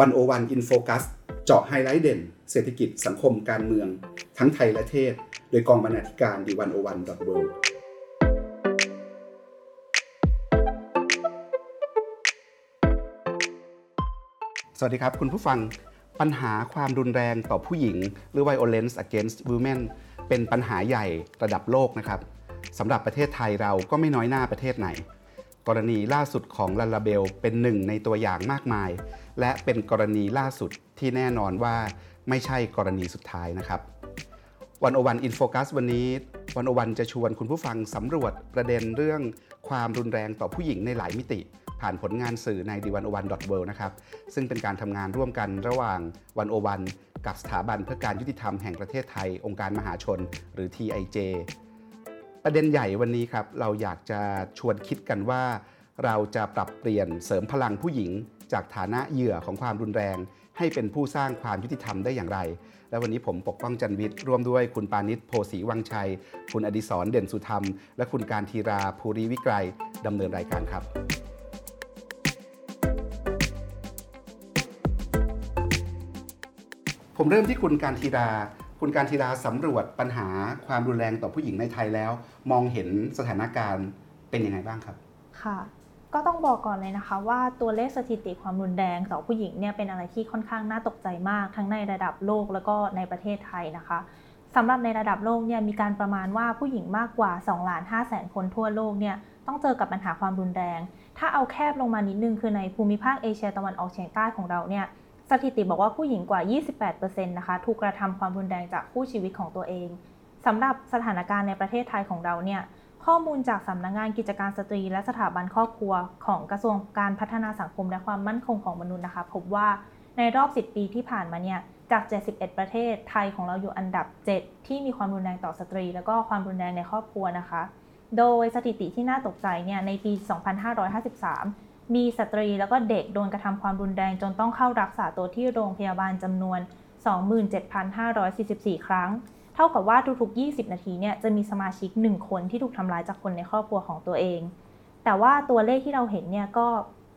One O One In Focus เจาะไฮไลท์เด่น เศรษฐกิจสังคมการเมือง ทั้งไทยและเทศ โดยกองบรรณาธิการ The One O One dot World สวัสดีครับคุณผู้ฟังปัญหาความรุนแรงต่อผู้หญิง หรือ violence against women เป็นปัญหาใหญ่ระดับโลกนะครับสำหรับประเทศไทยเราก็ไม่น้อยหน้าประเทศไหน กรณีล่าสุดของลาลาเบลเป็นหนึ่งในตัวอย่างมากมาย และเป็นกรณีล่าสุดที่แน่นอนว่าไม่ใช่กรณีสุดท้ายนะครับ One O One In Focus วันนี้ One O One จะชวนคุณผู้ฟังสำรวจประเด็นเรื่องความรุนแรงต่อผู้หญิงในหลายมิติ ผ่านผลงานสื่อใน The One O One dot World นะครับซึ่งเป็นการทำงานร่วมกันระหว่าง One O One กับสถาบันเพื่อการยุติธรรมแห่งประเทศไทย องค์การมหาชน หรือ TIJ ประเด็นใหญ่วันนี้ครับเราอยากจะชวนคิดกันว่า เราจะปรับเปลี่ยนเสริมพลังผู้หญิง จากฐานะเหยื่อของความรุนแรง ให้เป็นผู้สร้างความยุติธรรมได้อย่างไร และวันนี้ผมปกป้องจันวิทย์ร่วมด้วยคุณปานิชโพสีวังชัย คุณอดิศรเด่นสุธรรม และคุณการทีราภูริวิกรดำเนินรายการครับผมเริ่มที่คุณการทีรา คุณการทีราสำรวจปัญหาความรุนแรงต่อผู้หญิงในไทยแล้ว มองเห็นสถานการณ์เป็นยังไงบ้างครับ ค่ะ ก็ต้องบอกก่อนเลยนะคะ ว่าตัวเลขสถิติความรุนแรงต่อผู้หญิงเนี่ยเป็นอะไรที่ค่อนข้างน่าตกใจมาก ทั้งในระดับโลกแล้วก็ในประเทศไทยนะคะสำหรับในระดับโลกเนี่ยมีการประมาณว่าผู้หญิงมากกว่า2ล้าน5แสนคนทั่วโลกเนี่ยต้องเจอกับปัญหาความรุนแรง ถ้าเอาแคบลงมานิดนึงคือในภูมิภาคเอเชียตะวันออกเฉียงใต้ของเราเนี่ยสถิติบอกว่าผู้หญิงกว่า 28%นะคะถูกกระทำความรุนแรงจากคู่ชีวิตของตัวเองสำหรับสถานการณ์ในประเทศไทยของเราเนี่ย ข้อมูลจากสำนักงงานกิจการสตรีและสถาบันครอบครัวของกระทรวงการพัฒนาสังคมและความมั่นคงของมนุษย์นะคะพบว่าในรอบ 10 ปีที่ผ่านมาเนี่ยจาก 71 ประเทศไทยของเราอยู่อันดับ 7 ที่มีความรุนแรงต่อสตรี แล้วก็ความรุนแรงในครอบครัวนะคะ โดยสถิติที่น่าตกใจเนี่ยในปี 2553 มีสตรีแล้วก็เด็กโดนกระทำความรุนแรงจนต้องเข้ารักษาตัวที่โรงพยาบาลจำนวน 27,544 ครั้ง เท่ากับว่าทุกๆ 20 นาทีเนี่ยจะมีสมาชิก 1 คนที่ถูกทำร้ายจากคนในครอบครัวของตัวเอง แต่ว่าตัวเลขที่เราเห็นเนี่ยก็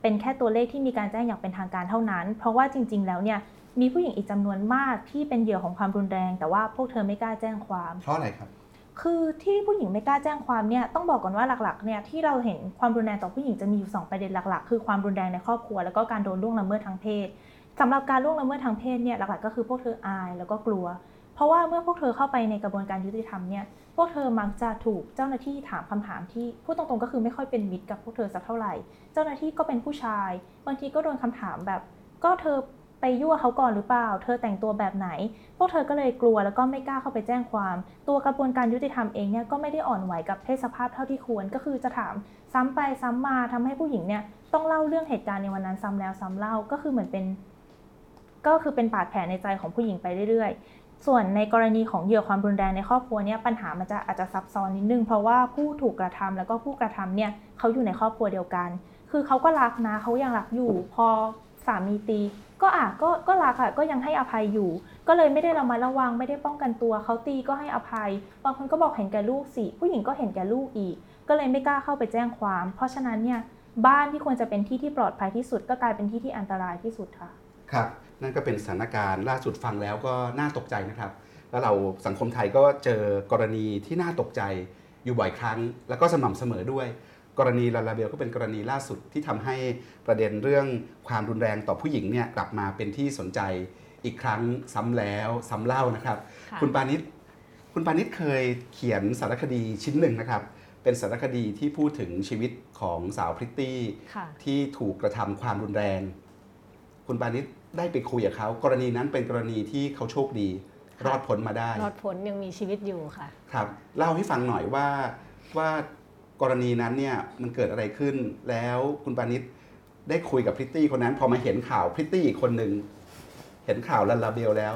เป็นแค่ตัวเลขที่มีการแจ้งอย่างเป็นทางการเท่านั้น เพราะว่าจริง ๆ แล้วเนี่ยมีผู้หญิงอีกจำนวนมากที่เป็นเหยื่อของความรุนแรง แต่ว่าพวกเธอไม่กล้าแจ้งความ เพราะอะไรครับ คือที่ผู้หญิงไม่กล้าแจ้งความเนี่ยต้องบอกก่อนว่าหลักๆเนี่ยที่เราเห็นความรุนแรงต่อผู้หญิงจะมีอยู่ 2 ประเด็นหลักๆ คือความรุนแรงในครอบครัว แล้วก็การโดนล่วงละเมิดทางเพศสำหรับการล่วงละเมิดทางเพศเนี่ยหลักๆก็คือพวกเธออายแล้วก็กลัว เพราะว่าเมื่อพวกเธอเข้าไปในกระบวนการยุติธรรมเนี่ยพวกเธอมักจะถูกเจ้าหน้าที่ถามคำถามที่พูดตรงๆก็คือไม่ค่อยเป็นมิตรกับพวกเธอสักเท่าไหร่ เจ้าหน้าที่ก็เป็นผู้ชาย บางทีก็โดนคำถามแบบ ก็เธอไปยั่วเขาก่อนหรือเปล่า เธอแต่งตัวแบบไหน พวกเธอก็เลยกลัวแล้วก็ไม่กล้าเข้าไปแจ้งความ ตัวกระบวนการยุติธรรมเองเนี่ยก็ไม่ได้อ่อนไหวกับเพศสภาพเท่าที่ควร ก็คือจะถามซ้ำไปซ้ำมาทำให้ผู้หญิงเนี่ยต้องเล่าเรื่องเหตุการณ์ในวันนั้นซ้ำแล้วซ้ำเล่าก็คือเหมือนเป็น ก็คือเป็นบาดแผลในใจของผู้หญิงไปเรื่อยๆ ส่วนในกรณีของเหยื่อความรุนแรงในครอบครัวเนี่ยปัญหามันจะอาจจะซับซ้อนนิดนึง เพราะว่าผู้ถูกกระทำแล้วก็ผู้กระทำเนี่ยเขาอยู่ในครอบครัวเดียวกัน คือเขาก็รักนะเขายังรักอยู่ พอสามีตี ก็อะก็ก็รักอะก็ยังให้อภัยอยู่ ก็เลยไม่ได้ระมัดระวังไม่ได้ป้องกันตัวเขาตีก็ให้อภัยบางคนก็บอกเห็นแก่ลูกสิผู้หญิงก็เห็นแก่ลูกอีก ก็เลยไม่กล้าเข้าไปแจ้งความ เพราะฉะนั้นเนี่ยบ้านที่ควรจะเป็นที่ที่ปลอดภัยที่สุด ก็กลายเป็นที่ที่อันตรายที่สุดค่ะครับ นั่นก็เป็นสถานการณ์ล่าสุดฟังแล้วก็น่าตกใจนะครับ แล้วเราสังคมไทยก็เจอกรณีที่น่าตกใจอยู่บ่อยครั้ง แล้วก็สม่ำเสมอด้วย กรณีลาลาเบลก็เป็นกรณีล่าสุดที่ทำให้ประเด็นเรื่องความรุนแรงต่อผู้หญิงเนี่ยกลับมาเป็นที่สนใจอีกครั้งซ้ำแล้วซ้ำเล่านะครับค่ะคุณปานิชคุณปานิชเคยเขียนสารคดีชิ้นหนึ่งนะครับ เป็นสารคดีที่พูดถึงชีวิตของสาวพริตตี้ค่ะที่ถูกกระทำความรุนแรง คุณปานิช ได้ไปคุยกับเขากรณีนั้นเป็นกรณีที่เขาโชคดีค่ะรอดพ้นมาได้ รอดพ้นยังมีชีวิตอยู่ค่ะ ครับเล่าให้ฟังหน่อยว่าว่ากรณีนั้นเนี่ยมันเกิดอะไรขึ้นแล้วคุณปานิชได้คุยกับพริตตี้คนนั้น พอมาเห็นข่าวพริตตี้อีกคนหนึ่งเห็นข่าวลาลาเบลแล้ว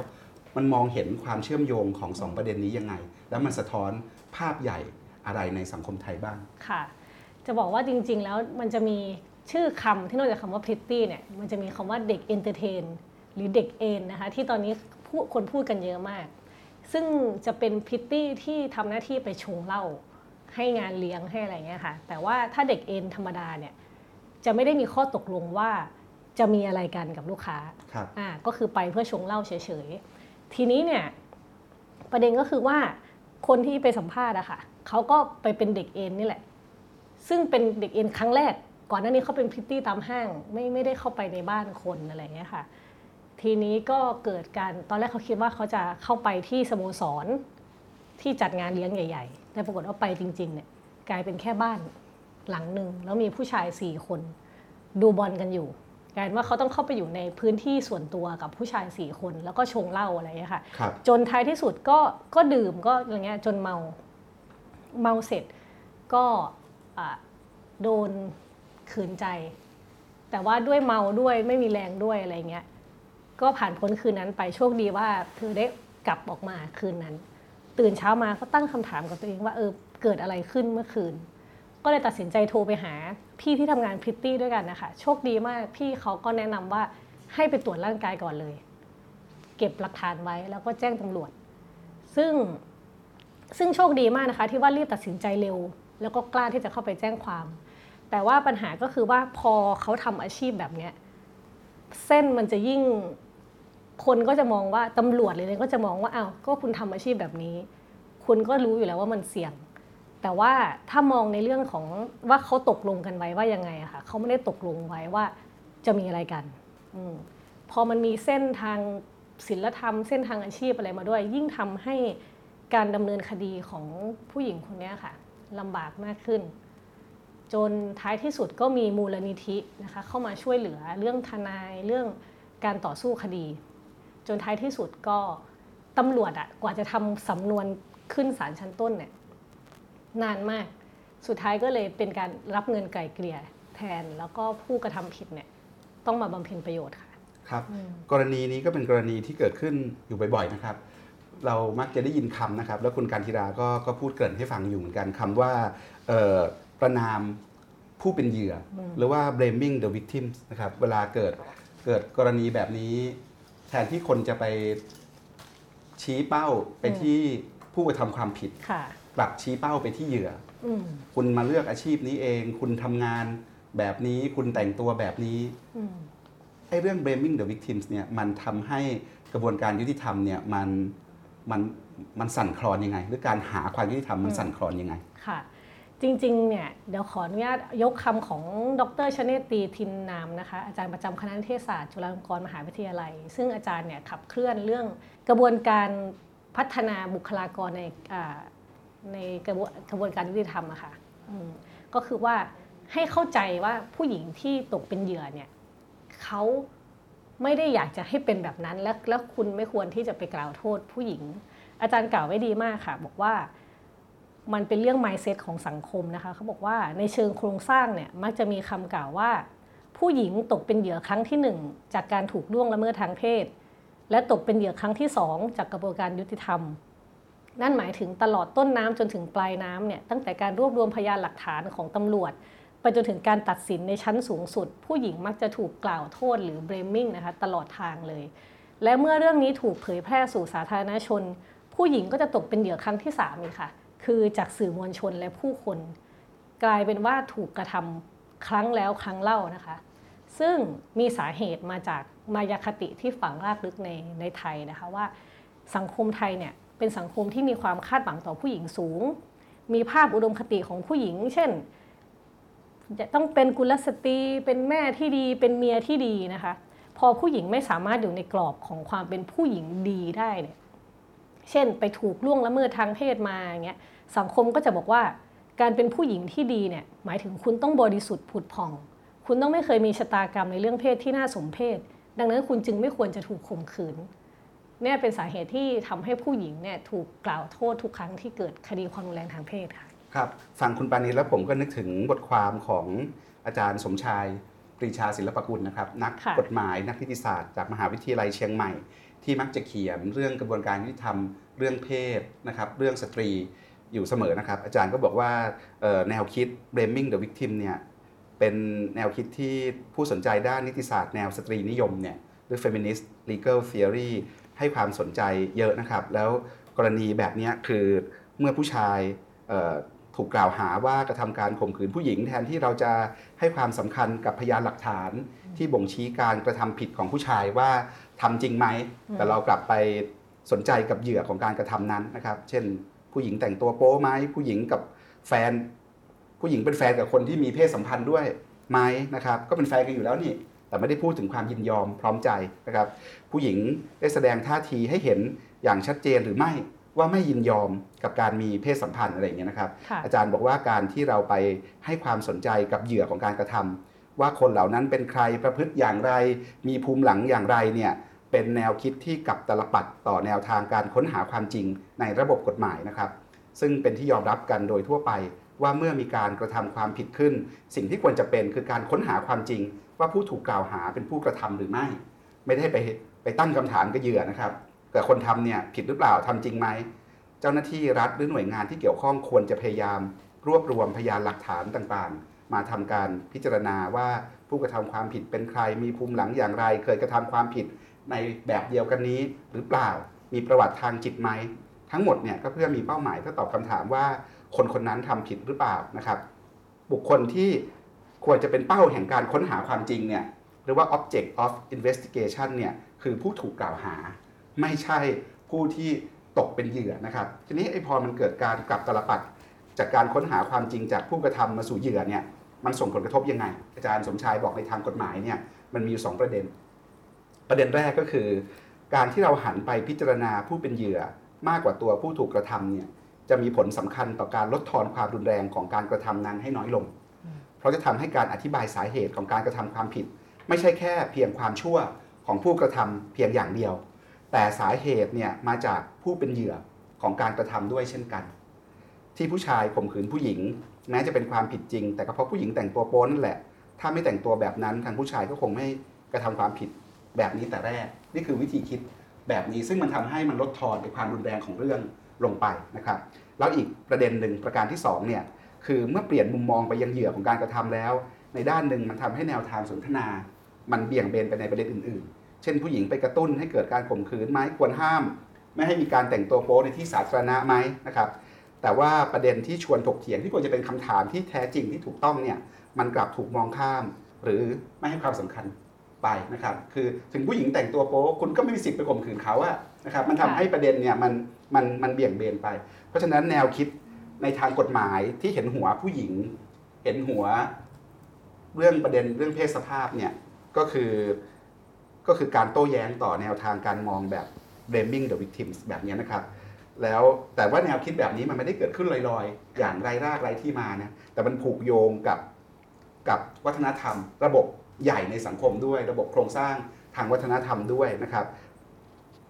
มันมองเห็นความเชื่อมโยงของสองประเด็นนี้ยังไง แล้วมันสะท้อนภาพใหญ่อะไรในสังคมไทยบ้างค่ะ จะบอกว่าจริง ๆ แล้วมันจะมี ชื่อคำที่นอกจากคำว่าพริตตี้เนี่ยมันจะมีคำว่าเด็ก entertain หรือเด็กเอ็นนะคะที่ตอนนี้พูดคนพูดกันเยอะมาก ซึ่งจะเป็นพริตตี้ที่ทำหน้าที่ไปชงเหล้าให้งานเลี้ยงให้อะไรเงี้ยค่ะ แต่ว่าถ้าเด็กเอ็นธรรมดาเนี่ยจะไม่ได้มีข้อตกลงว่าจะมีอะไรกันกับลูกค้าครับอ่าก็คือไปเพื่อชงเหล้าเฉยๆ ทีนี้เนี่ยประเด็นก็คือว่าคนที่ไปสัมภาษณ์อะค่ะเขาก็ไปเป็นเด็กเอ็นนี่แหละ ซึ่งเป็นเด็กเอ็นครั้งแรก ก่อนหน้านี้เขาเป็นพริตตี้ตามห้างไม่ไม่ได้เข้าไปในบ้านคนอะไรอย่างเงี้ยค่ะ ทีนี้ก็เกิดการตอนแรกเขาคิดว่าเขาจะเข้าไปที่สโมสรที่จัดงานเลี้ยงใหญ่ ๆ แต่ปรากฏว่าไปจริง ๆ เนี่ยกลายเป็นแค่บ้านหลังหนึ่งแล้วมีผู้ชายสี่คนดูบอลกันอยู่กลายเป็นว่าเขาต้องเข้าไปอยู่ในพื้นที่ส่วนตัวกับผู้ชายสี่คน แล้วก็ชงเหล้าอะไรอย่างเงี้ยค่ะครับจนท้ายที่สุดก็ก็ดื่มก็อะไรเงี้ยจนเมาเมาเสร็จก็อะโดน ขืนใจ แต่ว่าด้วยเมาด้วยไม่มีแรงด้วยอะไรเงี้ยก็ผ่านพ้นคืนนั้นไปโชคดีว่าเธอได้กลับออกมาคืนนั้น ตื่นเช้ามาก็ตั้งคำถามกับตัวเองว่าเออเกิดอะไรขึ้นเมื่อคืน ก็เลยตัดสินใจโทรไปหา พี่ที่ทำงานพริตตี้ด้วยกันนะคะโชคดีมากพี่เขาก็แนะนำว่าให้ไปตรวจร่างกายก่อนเลย เก็บหลักฐานไว้แล้วก็แจ้งตำรวจ ซึ่งซึ่งโชคดีมากนะคะ ที่ว่ารีบตัดสินใจเร็ว แล้วก็กล้าที่จะเข้าไปแจ้งความ แต่ว่าปัญหาก็คือว่าพอเขาทำอาชีพแบบเนี้ยเส้นมันจะยิ่งคนก็จะมองว่าตำรวจเลยก็จะมองว่าอ้าวก็คุณทำอาชีพแบบนี้ คุณก็รู้อยู่แล้วว่ามันเสี่ยง แต่ว่าถ้ามองในเรื่องของว่าเขาตกลงกันไว้ว่ายังไงอะค่ะเขาไม่ได้ตกลงไว้ว่าจะมีอะไรกันอพอมันมีเส้นทางศิลธรรม เส้นทางอาชีพอะไรมาด้วย ยิ่งทำให้การดำเนินคดีของผู้หญิงคนนี้ค่ะลำบากมากขึ้น จนท้ายที่สุดก็มีมูลนิธินะคะเข้ามาช่วยเหลือเรื่องทนายเรื่องการต่อสู้คดี จนท้ายที่สุดก็ตำรวจอะกว่าจะทำสำนวนขึ้นศาลชั้นต้นเนี่ยนานมาก สุดท้ายก็เลยเป็นการรับเงินไก่เกลี่ยแทน แล้วก็ผู้กระทำผิดเนี่ยต้องมาบำเพ็ญประโยชน์ค่ะครับกรณีนี้ก็เป็นกรณีที่เกิดขึ้นอยู่บ่อยๆนะครับ เรามักจะได้ยินคำนะครับ แล้วคุณการธิราก็ก็พูดเกริ่นให้ฟังอยู่เหมือนกันคำว่าเอ่อ ประนามผู้เป็นเหยื่ออหรือว่า blaming the victims นะครับเวลาเกิดเกิดกรณีแบบนี้ แทนที่คนจะไปชี้เป้าไปที่ผู้กระทำความผิดค่ะกลับชี้เป้าไปที่เหยื่ออืมคุณมาเลือกอาชีพนี้เอง คุณทำงานแบบนี้คุณแต่งตัวแบบนี้อืมไอ้เรื่อง blaming the victims เนี่ยมันทำให้กระบวนการยุติธรรมเนี่ยมันมันมันสั่นคลอนยังไง หรือการหาความยุติธรรมมันสั่นคลอนยังไงค่ะ จริงๆ เนี่ยเดี๋ยวขออนุญาตยกคำของดรชเนตตีทินนามนะคะอาจารย์ประจำคณะนิเทศศาสตร์จุฬาลงกรณ์มหาวิทยาลัย ซึ่งอาจารย์เนี่ยขับเคลื่อนเรื่องกระบวนการพัฒนาบุคลากรในในกระบวนกระบวนการยุติธรรมอะค่ะก็คือว่าให้เข้าใจว่าผู้หญิงที่ตกเป็นเหยื่อเนี่ยเขาไม่ได้อยากจะให้เป็นแบบนั้น และแล้วคุณไม่ควรที่จะไปกล่าวโทษผู้หญิง อาจารย์กล่าวไว้ดีมากค่ะ บอกว่า มันเป็นเรื่อง mindset ของสังคมนะคะเขาบอกว่าในเชิงโครงสร้างเนี่ยมักจะมีคำกล่าวว่า ผู้หญิงตกเป็นเหยื่อครั้งที่หนึ่งจากการถูกล่วงละเมิดทางเพศ และตกเป็นเหยื่อครั้งที่สองจากกระบวนการยุติธรรม นั่นหมายถึงตลอดต้นน้ำจนถึงปลายน้ำเนี่ยตั้งแต่การรวบรวมพยานหลักฐานของตำรวจไปจนถึงการตัดสินในชั้นสูงสุด ผู้หญิงมักจะถูกกล่าวโทษหรือ blaming นะคะตลอดทางเลย และเมื่อเรื่องนี้ถูกเผยแพร่สู่สาธารณชน ผู้หญิงก็จะตกเป็นเหยื่อครั้งที่ 3 อีกค่ะ คือจากสื่อมวลชนและผู้คน กลายเป็นว่าถูกกระทำครั้งแล้วครั้งเล่านะคะ ซึ่งมีสาเหตุมาจากมายาคติที่ฝังรากลึกในในไทยนะคะว่าสังคมไทยเนี่ยเป็นสังคมที่มีความคาดหวังต่อผู้หญิงสูง มีภาพอุดมคติของผู้หญิง เช่น จะต้องเป็นกุลสตรี เป็นแม่ที่ดี เป็นเมียที่ดีนะคะ พอผู้หญิงไม่สามารถอยู่ในกรอบของความเป็นผู้หญิงดีได้เนี่ย เช่น ไปถูกล่วงละเมิดทางเพศมาอย่างเงี้ยสังคมก็จะบอกว่าการเป็นผู้หญิงที่ดีเนี่ยหมายถึงคุณต้องบริสุทธิ์ผุดผ่อง คุณต้องไม่เคยมีชะตากรรมในเรื่องเพศที่น่าสมเพศ ดังนั้นคุณจึงไม่ควรจะถูกข่มขืนเนี่ยเป็นสาเหตุที่ทำให้ผู้หญิงเนี่ยถูกกล่าวโทษทุกครั้งที่เกิดคดีความรุนแรงทางเพศค่ะครับฟังคุณปานิชแล้วผมก็นึกถึงบทความของอาจารย์สมชายปรีชาศิลปกุลนะครับ นักค่ะกฎหมายนักนิติศาสตร์จากมหาวิทยาลัยเชียงใหม่ ที่มักจะเขียนเรื่องกระบวนการยุติธรรมเรื่องเพศนะครับเรื่องสตรีอยู่เสมอนะครับ อาจารย์ก็บอกว่าแนวคิด blaming the victim เนี่ยเป็นแนวคิดที่ผู้สนใจด้านนิติศาสตร์แนวสตรีนิยมเนี่ยหรือ feminist legal theory ให้ความสนใจเยอะนะครับ แล้วกรณีแบบนี้คือเมื่อผู้ชายถูกกล่าวหาว่ากระทำการข่มขืนผู้หญิง แทนที่เราจะให้ความสำคัญกับพยานหลักฐานที่บ่งชี้การกระทำผิดของผู้ชายว่า ทำจริงไหม แต่เรากลับไปสนใจกับเหยื่อของการกระทำนั้นนะครับ เช่น ผู้หญิงแต่งตัวโป๊ไหมผู้หญิงกับแฟน ผู้หญิงเป็นแฟนกับคนที่มีเพศสัมพันธ์ด้วยไหมนะครับ ก็เป็นแฟนกันอยู่แล้วนี่ แต่ไม่ได้พูดถึงความยินยอมพร้อมใจนะครับ ผู้หญิงได้แสดงท่าทีให้เห็นอย่างชัดเจนหรือไม่ว่าไม่ยินยอมกับการมีเพศสัมพันธ์อะไรอย่างเงี้ยนะครับ อาจารย์บอกว่าการที่เราไปให้ความสนใจกับเหยื่อของการกระทำว่าคนเหล่านั้นเป็นใครประพฤติอย่างไร มีภูมิหลังอย่างไรเนี่ย เป็นแนวคิดที่กลับตลปัดต่อแนวทางการค้นหาความจริงในระบบกฎหมายนะครับ ซึ่งเป็นที่ยอมรับกันโดยทั่วไป ว่าเมื่อมีการกระทำความผิดขึ้น สิ่งที่ควรจะเป็นคือการค้นหาความจริง ว่าผู้ถูกกล่าวหาเป็นผู้กระทำหรือไม่ ไม่ได้ไปไปตั้งคำถามกับเหยื่อนะครับแต่คนทำเนี่ยผิดหรือเปล่าทำจริงไหมเจ้าหน้าที่รัฐหรือหน่วยงานที่เกี่ยวข้องควรจะพยายาม รวบรวมพยานหลักฐานต่างๆ มาทำการพิจารณาว่าผู้กระทำความผิดเป็นใครมีภูมิหลังอย่างไร เคยกระทำความผิด ในแบบเดียวกันนี้หรือเปล่า มีประวัติทางจิตไหม ทั้งหมดเนี่ยก็เพื่อมีเป้าหมายเพื่อตอบคำถามว่าคนคนนั้นทำผิดหรือเปล่านะครับ บุคคลที่ควรจะเป็นเป้าแห่งการค้นหาความจริงเนี่ยหรือว่า object of investigation เนี่ยคือผู้ถูกกล่าวหา ไม่ใช่ผู้ที่ตกเป็นเหยื่อนะครับ ทีนี้ไอ้พอมันเกิดการกลับตลปัดจากการค้นหาความจริงจากผู้กระทำมาสู่เหยื่อเนี่ยมันส่งผลกระทบยังไง อาจารย์สมชายบอกในทางกฎหมายเนี่ยมันมีอยู่สองประเด็น ประเด็นแรกก็คือ การที่เราหันไปพิจารณาผู้เป็นเหยื่อมากกว่าตัวผู้ถูกกระทำเนี่ยจะมีผลสำคัญต่อการลดทอนความรุนแรงของการกระทำนั้นให้น้อยลง เพราะจะทำให้การอธิบายสาเหตุของการกระทำความผิด ไม่ใช่แค่เพียงความชั่วของผู้กระทำเพียงอย่างเดียว แต่สาเหตุเนี่ยมาจากผู้เป็นเหยื่อของการกระทำด้วยเช่นกัน ที่ผู้ชายข่มขืนผู้หญิง แม้จะเป็นความผิดจริง แต่ก็เพราะผู้หญิงแต่งตัวโป๊นั่นแหละ ถ้าไม่แต่งตัวแบบนั้นทางผู้ชายก็คงไม่กระทำความผิด แบบนี้แต่แรก นี่คือวิธีคิดแบบนี้ซึ่งมันทำให้มันลดทอนในความรุนแรงของเรื่องลงไปนะครับ แล้วอีกประเด็นหนึ่งประการที่2เนี่ยคือเมื่อเปลี่ยนมุมมองไปยังเหยื่อของการกระทำแล้ว ในด้านหนึ่งมันทำให้แนวทางสนทนา มันเบี่ยงเบนไปในประเด็นอื่น ๆ เช่นผู้หญิงไปกระตุ้นให้เกิดการข่มขืนไหมควรห้าม ไม่ให้มีการแต่งตัวโป๊ในที่สาธารณะไหมนะครับแต่ว่าประเด็นที่ชวนถกเถียงที่ควรจะเป็นคำถามที่แท้จริงที่ถูกต้องเนี่ยมันกลับถูกมองข้าม หรือไม่ให้ความสำคัญ ไปนะครับคือถึงผู้หญิงแต่งตัวโป๊คุณก็ไม่มีสิทธิ์ไปข่มขืนเขาอะนะครับมันทำให้ประเด็นเนี่ยมันมันมันเบี่ยงเบนไป เพราะฉะนั้นแนวคิดในทางกฎหมายที่เห็นหัวผู้หญิง เห็นหัวเรื่องประเด็นเรื่องเพศสภาพเนี่ยก็คือก็คือการโต้แย้งต่อแนวทางการมองแบบ blaming the victims แบบนี้นะครับ แล้วแต่ว่าแนวคิดแบบนี้มันไม่ได้เกิดขึ้นลอยๆ อย่างไรรากไรที่มานะแต่มันผูกโยงกับกับวัฒนธรรม ระบบ ใหญ่ในสังคมด้วย ระบบโครงสร้างทางวัฒนธรรมด้วยนะครับ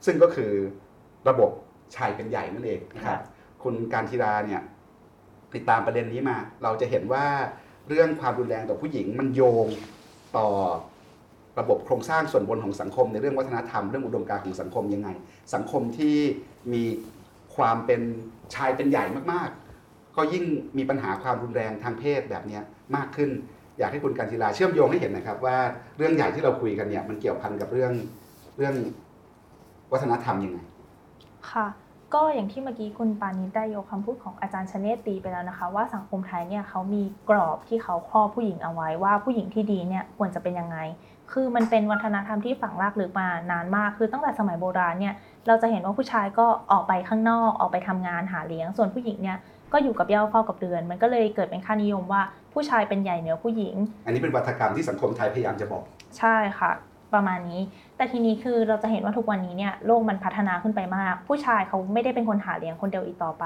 ซึ่งก็คือระบบชายเป็นใหญ่นั่นเองนะครับคุณการทีราเนี่ยติดตามประเด็นนี้มา เราจะเห็นว่าเรื่องความรุนแรงต่อผู้หญิงมันโยงต่อระบบโครงสร้างส่วนบนของสังคม ในเรื่องวัฒนธรรมเรื่องอุดมการณ์ของสังคมยังไง สังคมที่มีความเป็นชายเป็นใหญ่มากๆ ก็ยิ่งมีปัญหาความรุนแรงทางเพศแบบนี้มากขึ้น อยากให้คุณการศิลาเชื่อมโยงให้เห็นนะครับ ว่าเรื่องใหญ่ที่เราคุยกันเนี่ย มันเกี่ยวพันกับเรื่องเรื่องวัฒนธรรมยังไงค่ะ ก็อย่างที่เมื่อกี้คุณปานิได้ยกคำพูดของอาจารย์ชเนตตีไปแล้วนะคะ ว่าสังคมไทยเนี่ยเขามีกรอบที่เขาครอบผู้หญิงเอาไว้ว่าผู้หญิงที่ดีเนี่ยควรจะเป็นยังไง คือมันเป็นวัฒนธรรมที่ฝังรากลึกมานานมาก คือตั้งแต่สมัยโบราณเนี่ยเราจะเห็นว่าผู้ชายก็ออกไปข้างนอกออกไปทำงานหาเลี้ยง ส่วนผู้หญิงเนี่ยก็อยู่กับเย่าเฝ้ากับเรือน มันก็เลยเกิดเป็นค่านิยมว่า ผู้ชายเป็นใหญ่เหนือผู้หญิง อันนี้เป็นวัฒกรรมที่สังคมไทยพยายามจะบอก ใช่ค่ะ ประมาณนี้ แต่ทีนี้คือเราจะเห็นว่าทุกวันนี้เนี่ยโลกมันพัฒนาขึ้นไปมาก ผู้ชายเขาไม่ได้เป็นคนหาเลี้ยงคนเดียวอีกต่อไป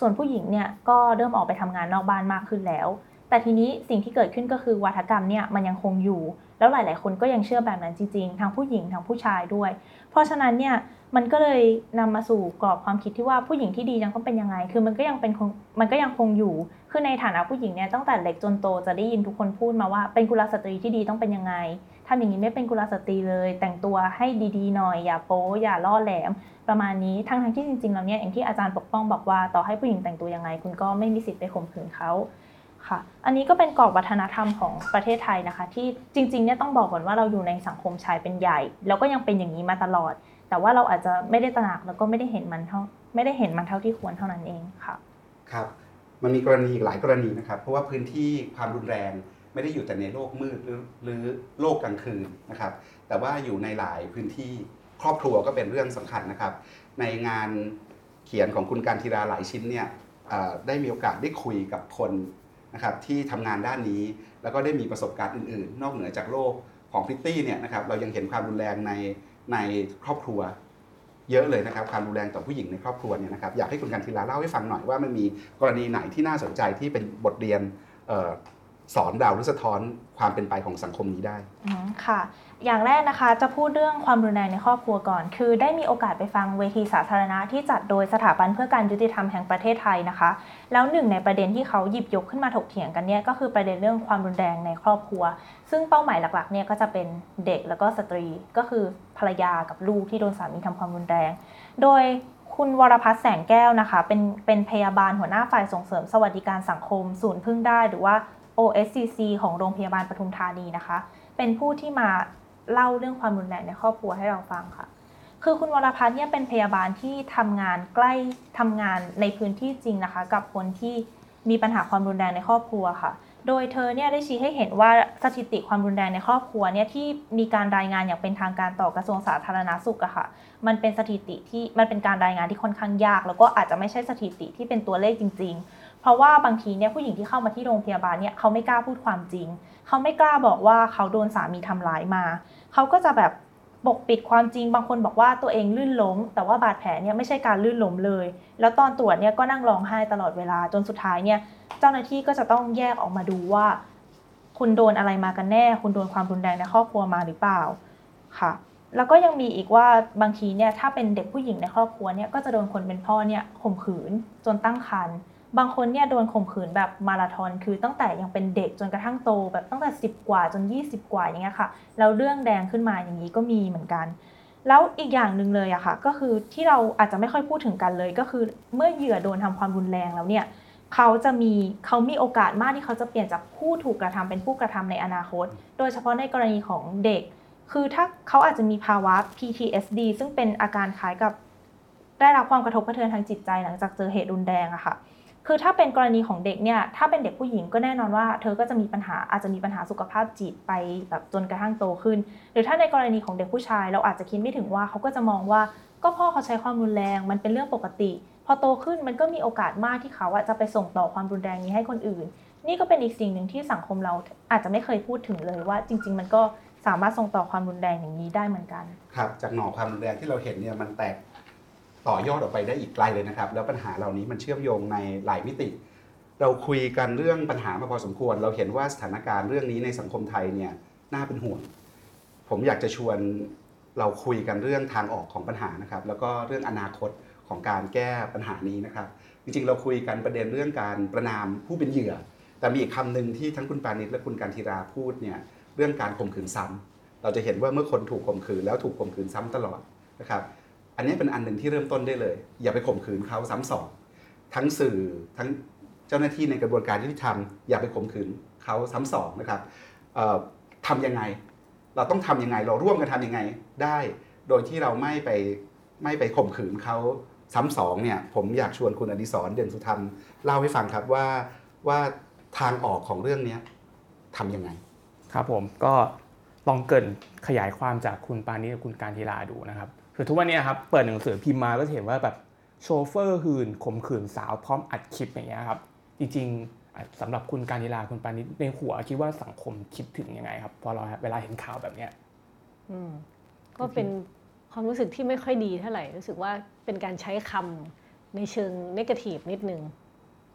ส่วนผู้หญิงเนี่ยก็เริ่มออกไปทำงานนอกบ้านมากขึ้นแล้ว แต่ทีนี้สิ่งที่เกิดขึ้นก็คือวัฒกรรมเนี่ยมันยังคงอยู่ แล้วหลาย ๆ คนก็ยังเชื่อแบบนั้นจริงๆทั้งผู้หญิงทั้งผู้ชายด้วย เพราะฉะนั้นเนี่ยมันก็เลยนำมาสู่กรอบความคิดที่ว่าผู้หญิงที่ดียังต้องเป็นยังไง คือมันก็ยังเป็นมันก็ยังคงอยู่ คือในฐานะผู้หญิงเนี่ยตั้งแต่เล็กจนโตจะได้ยินทุกคนพูดมาว่าเป็นกุลสตรีที่ดีต้องเป็นยังไงทำอย่างนี้ไม่เป็นกุลสตรีเลย แต่งตัวให้ดีๆหน่อย อย่าโป๊อย่าล่อแหลม ประมาณนี้ทั้งๆที่จริงๆแล้วเนี่ยอย่างที่อาจารย์ปกป้องบอกว่าต่อให้ผู้หญิงแต่งตัวยังไง คุณก็ไม่มีสิทธิ์ไปข่มขืนเขา ค่ะ อันนี้ก็เป็นกรอบวัฒนธรรมของประเทศไทยนะคะ ที่จริงๆเนี่ยต้องบอกก่อนว่าเราอยู่ในสังคมชายเป็นใหญ่ แล้วก็ยังเป็นอย่างนี้มาตลอด แต่ว่าเราอาจจะไม่ได้ตระหนักแล้วก็ไม่ได้เห็นมันเท่าไม่ได้เห็นมันเท่าที่ควรเท่านั้นเองค่ะครับมันมีกรณีอีกหลายกรณีนะครับเพราะว่าพื้นที่ความรุนแรงไม่ได้อยู่แต่ในโลกมืดหรือหรือโลกกลางคืนนะครับ แต่ว่าอยู่ในหลายพื้นที่ครอบครัวก็เป็นเรื่องสำคัญนะครับ ในงานเขียนของคุณการทีราหลายชิ้นเนี่ยได้มีโอกาสได้คุยกับคน นะครับที่ทำงานด้านนี้ แล้วก็ได้มีประสบการณ์อื่น ๆ นอกเหนือจากโลกของพิตตี้เนี่ยนะครับเรายังเห็นความรุนแรงในในครอบครัว เยอะเลยนะครับความรุนแรงต่อผู้หญิงในครอบครัวเนี่ยนะครับอยากให้คุณกันทีลาเล่าให้ฟังหน่อยว่ามันมีกรณีไหนที่น่าสนใจที่เป็นบทเรียน สอนดาวหรือสะท้อนความเป็นไปของสังคมนี้ได้ค่ะ อย่างแรกนะคะจะพูดเรื่องความรุนแรงในครอบครัวก่อน คือได้มีโอกาสไปฟังเวทีสาธารณะที่จัดโดยสถาบันเพื่อการยุติธรรมแห่งประเทศไทยนะคะ แล้วหนึ่งในประเด็นที่เขาหยิบยกขึ้นมาถกเถียงกันเนี่ยก็คือประเด็นเรื่องความรุนแรงในครอบครัว ซึ่งเป้าหมายหลักๆเนี่ยก็จะเป็นเด็กแล้วก็สตรี ก็คือภรรยากับลูกที่โดนสามีทำความรุนแรง โดยคุณวรพัฒน์แสงแก้วนะคะ เป็นเป็นพยาบาลหัวหน้าฝ่ายส่งเสริมสวัสดิการสังคม ศูนย์พึ่งได้หรือว่า OSCC ของโรงพยาบาลปทุมธานีนะคะ เป็นผู้ที่มาเล่าเรื่องความรุนแรงในครอบครัวให้เราฟังค่ะ คือคุณวรพัฒน์เนี่ยเป็นพยาบาลที่ทำงานใกล้ทำงานในพื้นที่จริงนะคะ กับคนที่มีปัญหาความรุนแรงในครอบครัวค่ะ โดยเธอเนี่ยได้ชี้ให้เห็นว่าสถิติความรุนแรงในครอบครัวเนี่ยที่มีการรายงานอย่างเป็นทางการต่อกระทรวงสาธารณาสุขอะค่ะ มันเป็นสถิติที่มันเป็นการรายงานที่ค่อนข้างยาก แล้วก็อาจจะไม่ใช่สถิติที่เป็นตัวเลขจริง ๆ เพราะว่าบางทีเนี่ยผู้หญิงที่เข้ามาที่โรงพยาบาลเนี่ยเขาไม่กล้าพูดความจริง เขาไม่กล้าบอกว่าเขาโดนสามีทำร้ายมา เขาก็จะแบบปกปิดความจริง บางคนบอกว่าตัวเองลื่นล้ม แต่ว่าบาดแผลเนี่ยไม่ใช่การลื่นล้มเลย แล้วตอนตรวจเนี่ยก็นั่งร้องไห้ตลอดเวลาจนสุดท้ายเนี่ยเจ้าหน้าที่ก็จะต้องแยกออกมาดูว่า คุณโดนอะไรมากันแน่ คุณโดนความรุนแรงในครอบครัวมาหรือเปล่าค่ะแล้วก็ยังมีอีกว่าบางทีเนี่ยถ้าเป็นเด็กผู้หญิงในครอบครัวเนี่ยก็จะโดนคนเป็นพ่อเนี่ยข่มขืนจนตั้งครรภ์ บางคนเนี่ยโดนข่มขืนแบบมาราธอนคือตั้งแต่ยังเป็นเด็กจนกระทั่งโต แบบตั้งแต่ 10 กว่าจน 20 กว่าอย่างเงี้ยค่ะแล้วเรื่องแดงขึ้นมาอย่างนี้ก็มีเหมือนกัน แล้วอีกอย่างหนึ่งเลยอะค่ะ ก็คือที่เราอาจจะไม่ค่อยพูดถึงกันเลย ก็คือเมื่อเหยื่อโดนทำความรุนแรงแล้วเนี่ยเขาจะมีเขามีโอกาสมากที่เขาจะเปลี่ยนจากผู้ถูกกระทำเป็นผู้กระทำในอนาคต โดยเฉพาะในกรณีของเด็ก คือถ้าเขาอาจจะมีภาวะ PTSD ซึ่งเป็นอาการคล้ายกับได้รับความกระทบกระเทือนทางจิตใจหลังจากเจอเหตุรุนแรงอะค่ะ คือถ้าเป็นกรณีของเด็กเนี่ยถ้าเป็นเด็กผู้หญิงก็แน่นอนว่า เธอก็จะมีปัญหาอาจจะมีปัญหาสุขภาพจิตไปแบบจนกระทั่งโตขึ้น หรือถ้าในกรณีของเด็กผู้ชาย เราอาจจะคิดไม่ถึงว่าเขาก็จะมองว่าก็พ่อเขาใช้ความรุนแรงมันเป็นเรื่องปกติ พอโตขึ้นมันก็มีโอกาสมากที่เขาจะไปส่งต่อความรุนแรงนี้ให้คนอื่น นี่ก็เป็นอีกสิ่งหนึ่งที่สังคมเราอาจจะไม่เคยพูดถึงเลยว่า จริง ๆ มันก็สามารถส่งต่อความรุนแรงอย่างนี้ได้เหมือนกัน ครับ จากหน่อความรุนแรงที่เราเห็นเนี่ยมันแตก ต่อยอดออกไปได้อีกไกลเลยนะครับ แล้วปัญหาเหล่านี้มันเชื่อมโยงในหลายมิติ เราคุยกันเรื่องปัญหามาพอสมควร เราเห็นว่าสถานการณ์เรื่องนี้ในสังคมไทยเนี่ยน่าเป็นห่วง ผมอยากจะชวนเราคุยกันเรื่องทางออกของปัญหานะครับ แล้วก็เรื่องอนาคตของการแก้ปัญหานี้นะครับ จริงๆ เราคุยกันประเด็นเรื่องการประนามผู้เป็นเหยื่อ แต่มีอีกคำหนึ่งที่ทั้งคุณปานิชและคุณการทีราพูดเนี่ยเรื่องการข่มขืนซ้ำเราจะเห็นว่าเมื่อคนถูกข่มขืนแล้วถูกข่มขืนซ้ำตลอดนะครับ อันนี้เป็นอันหนึ่งที่เริ่มต้นได้เลย อย่าไปข่มขืนเขาซ้ำสองทั้งสื่อทั้งเจ้าหน้าที่ในกระบวนการยุติธรรมอย่าไปข่มขืนเขาซ้ำสองนะครับทำยังไง เราต้องทำยังไงเราร่วมกันทำยังไงได้ โดยที่เราไม่ไปไม่ไปข่มขืนเขาซ้ำสองเนี่ยผมอยากชวนคุณอดิศรเด่นสุธรรมเล่าให้ฟังครับว่าว่าทางออกของเรื่องนี้ทำยังไง ครับผมก็ลองเกินขยายความจากคุณปานิกับคุณการทีลาดูนะครับ คือทุกวันนี้ครับเปิดหนังสือพิมพ์มาก็เห็นว่าแบบโชเฟอร์หื่นข่มขืนสาวพร้อมอัดคลิปอย่างเงี้ยครับจริงๆสำหรับคุณการนิลาคุณปานิชในหัวคิดว่าสังคมคิดถึงยังไงครับพอเราเวลาเห็นข่าวแบบเนี้ยก็เป็นความรู้สึกที่ไม่ค่อยดีเท่าไหร่รู้สึกว่าเป็นการใช้คำในเชิงนกาทีฟนิดนึง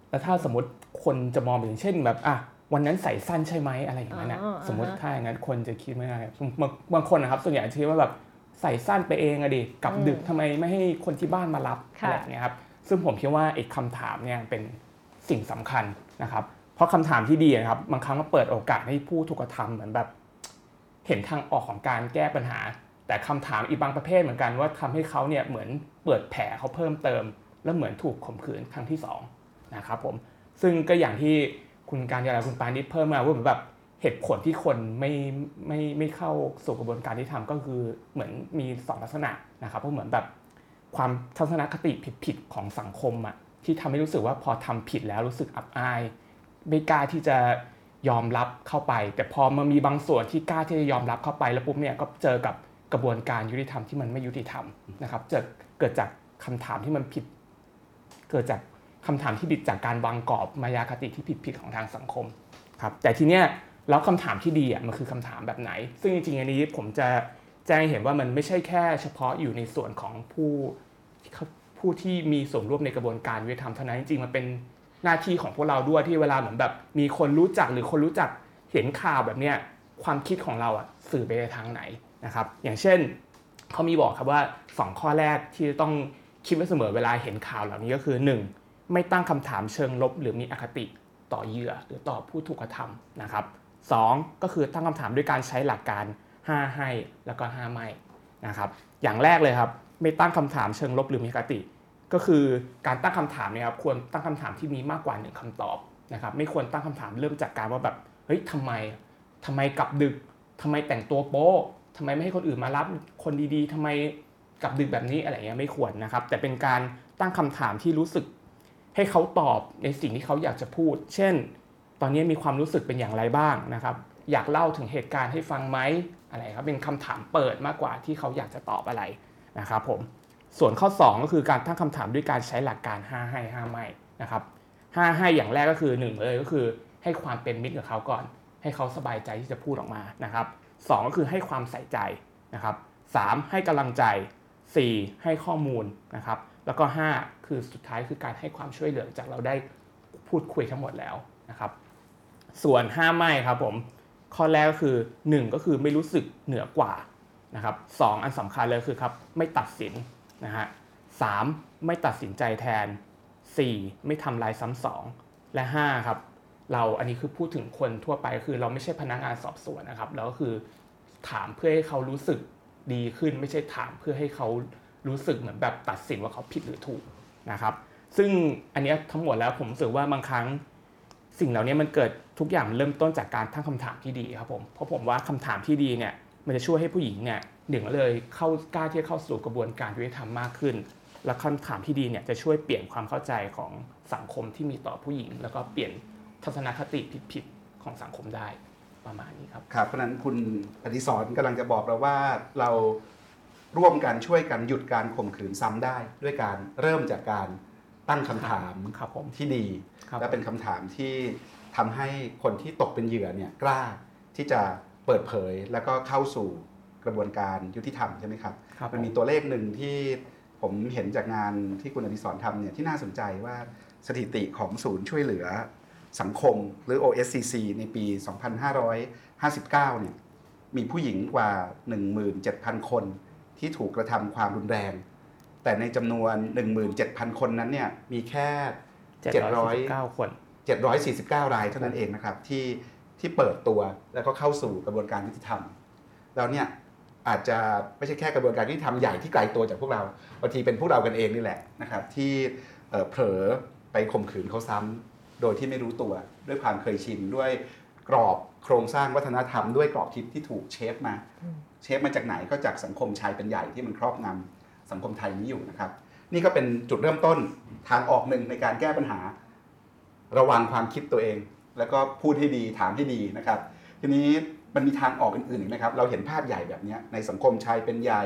แล้วถ้าสมมติคนจะมองอย่างเช่นแบบอะวันนั้นใส่สั้นใช่ไหมอะไรอย่างนั้นนะสมมติถ้าอย่างนั้นคนจะคิดไม่ได้บางคนนะครับ ส่วนใหญ่คิดว่าแบบ ใส่สั้นไปเองอะดิกลับดึกทำไมไม่ให้คนที่บ้านมารับอะไรอย่างเงี้ยครับซึ่งผมคิดว่าอีกคำถามเนี่ยเป็นสิ่งสำคัญนะครับเพราะคำถามที่ดีนะครับบางครั้งก็เปิดโอกาสให้ผู้ถูกกระทำเหมือนแบบ เห็นทางออกของการแก้ปัญหา แต่คำถามอีกบางประเภทเหมือนกันว่าทำให้เขาเนี่ยเหมือนเปิดแผลเขาเพิ่มเติม แล้วเหมือนถูกข่มขืนครั้งที่2นะครับผมซึ่งก็อย่างที่คุณการยาลาคุณปานิชเพิ่มมาว่าเหมือนแบบ เหตุผลที่คนไม่ไม่ไม่เข้าสู่กระบวนการที่ทำก็คือเหมือนมี2ลักษณะนะครับเพราะเหมือนแบบความทัศนคติผิดๆของสังคมอะที่ทำให้รู้สึกว่าพอทำผิดแล้วรู้สึกอับอาย ไม่กล้าที่จะยอมรับเข้าไป แต่พอมันมีบางส่วนที่กล้าที่จะยอมรับเข้าไปแล้วปุ๊บเนี่ยก็เจอกับกระบวนการยุติธรรมที่มันไม่ยุติธรรมนะครับจะเกิดจากคำถามที่มันผิด เกิดจากคำถามที่ผิดจากการวางกรอบมายาคติที่ผิดๆของทางสังคมครับแต่ทีเนี้ย แล้วคำถามที่ดีอะมันคือคำถามแบบไหน ซึ่งจริงๆอันนี้ผมจะแจ้งเห็นว่ามันไม่ใช่แค่เฉพาะอยู่ในส่วนของผู้ผู้ที่มีส่วนร่วมในกระบวนการยุติธรรมเท่านั้นจริงๆมันเป็นหน้าที่ของพวกเราด้วยที่เวลาเหมือนแบบมีคนรู้จักหรือคนรู้จักเห็นข่าวแบบเนี้ยความคิดของเราอะสื่อไปในทางไหนนะครับ อย่างเช่นเขามีบอกครับว่า 2 ข้อแรกที่ต้องคิดไว้เสมอเวลาเห็นข่าวเหล่านี้ก็คือ 1. ไม่ตั้งคำถามเชิงลบ หรือมีอคติต่อเหยื่อหรือต่อผู้ถูกกระทำนะครับ 2. ก็คือตั้งคำถามด้วยการใช้หลักการ 5 ให้แล้วก็ 5 ไม่นะครับอย่างแรกเลยครับไม่ตั้งคำถามเชิงลบหรือมีคติ ก็คือการตั้งคำถามเนี่ยครับควรตั้งคำถามที่มีมากกว่าหนึ่งคำตอบนะครับไม่ควรตั้งคำถามเริ่มจากการว่าแบบเฮ้ยทำไมทำไมกลับดึกทำไมแต่งตัวโป๊ทำไมไม่ให้คนอื่นมารับคนดีๆทำไมกลับดึกแบบนี้อะไรเงี้ยไม่ควรนะครับ แต่เป็นการตั้งคำถามที่รู้สึกให้เขาตอบในสิ่งที่เขาอยากจะพูด เช่น ตอนนี้มีความรู้สึกเป็นอย่างไรบ้างนะครับ อยากเล่าถึงเหตุการณ์ให้ฟังไหมอะไรครับเป็นคำถามเปิดมากกว่าที่เขาอยากจะตอบอะไรนะครับผมส่วนข้อ 2 ก็คือการตั้งคำถามด้วยการใช้หลักการ 5 ให้ 5 ไม่นะครับ5ให้อย่างแรกก็คือ 1 เลยก็คือให้ความเป็นมิตรกับเขาก่อน ให้เขาสบายใจที่จะพูดออกมานะครับ2ก็คือให้ความใส่ใจนะครับ3ให้กำลังใจ 4 ให้ข้อมูลนะครับแล้วก็ 5 คือสุดท้ายคือการให้ความช่วยเหลือจากเราได้พูดคุยทั้งหมดแล้วนะครับ ส่วน5ไม่ครับผม ข้อแรกก็คือ 1 ก็คือไม่รู้สึกเหนือกว่านะครับสอ,อันสำคัญเลยคือครับไม่ตัดสินนะฮะสไม่ตัดสินใจแทน 4 ไม่ทำลายซ้ำสองและ 5 ครับ เราอันนี้คือพูดถึงคนทั่วไปคือเราไม่ใช่พนักงานสอบสวนนะครับ แล้วก็คือถามเพื่อให้เขารู้สึกดีขึ้น ไม่ใช่ถามเพื่อให้เขารู้สึกเหมือนแบบตัดสินว่าเขาผิดหรือถูกนะครับ ซึ่งอันนี้ทั้งหมดแล้วผมรู้สึกว่าบางครั้ง สิ่งเหล่านี้มันเกิดทุกอย่างเริ่มต้นจากการตั้งคำถามที่ดีครับผมเพราะผมว่าคำถามที่ดีเนี่ยมันจะช่วยให้ผู้หญิงเนี่ยหนึ่งเลยเข้ากล้าที่จะเข้าสู่กระบวนการยุติธรรมมากขึ้น และคำถามที่ดีเนี่ยจะช่วยเปลี่ยนความเข้าใจของสังคมที่มีต่อผู้หญิง แล้วก็เปลี่ยนทัศนคติผิดๆของสังคมได้ประมาณนี้ครับครับเพราะนั้นคุณอดิศรกำลังจะบอกเราว่าเราร่วมกันช่วยกันหยุดการข่มขืนซ้ำได้ ด้วยการเริ่มจากการตั้งคำถามครับผมที่ดีครับ และเป็นคำถามที่ทำให้คนที่ตกเป็นเหยื่อเนี่ยกล้าที่จะเปิดเผยแล้วก็เข้าสู่กระบวนการยุติธรรมใช่ไหมครับครับมันมีตัวเลขหนึ่งที่ผมเห็นจากงานที่คุณอดิศรทำเนี่ยที่น่าสนใจว่าสถิติของศูนย์ช่วยเหลือสังคมหรือ OSCC ในปี 2559 เนี่ยมีผู้หญิงกว่า 17,000 คนที่ถูกกระทำความรุนแรง แต่ในจำนวน 17,000 คนนั้นเนี่ยมีแค่ 749 คน 749 รายเท่านั้นเองนะครับที่ที่เปิดตัวแล้วก็เข้าสู่กระบวนการยุติธรรมแล้วเนี่ยอาจจะไม่ใช่แค่กระบวนการยุติธรรมใหญ่ที่ไกลตัวจากพวกเราบางทีเป็นพวกเรากันเองนี่แหละนะครับที่เผลอไปข่มขืนเขาซ้ำโดยที่ไม่รู้ตัวด้วยความเคยชินด้วยกรอบโครงสร้างวัฒนธรรมด้วยกรอบคิดที่ถูกเชฟมา เชฟมาจากไหนก็จากสังคมชายเป็นใหญ่ที่มันครอบงำสังคมไทยนี้อยู่นะครับ นี่ก็เป็นจุดเริ่มต้นทางออกหนึ่งในการแก้ปัญหา ระวังความคิดตัวเอง แล้วก็พูดให้ดีถามให้ดีนะครับ ทีนี้มันมีทางออกอื่นๆอีกนะครับ เราเห็นภาพใหญ่แบบเนี้ยในสังคมชายเป็นใหญ่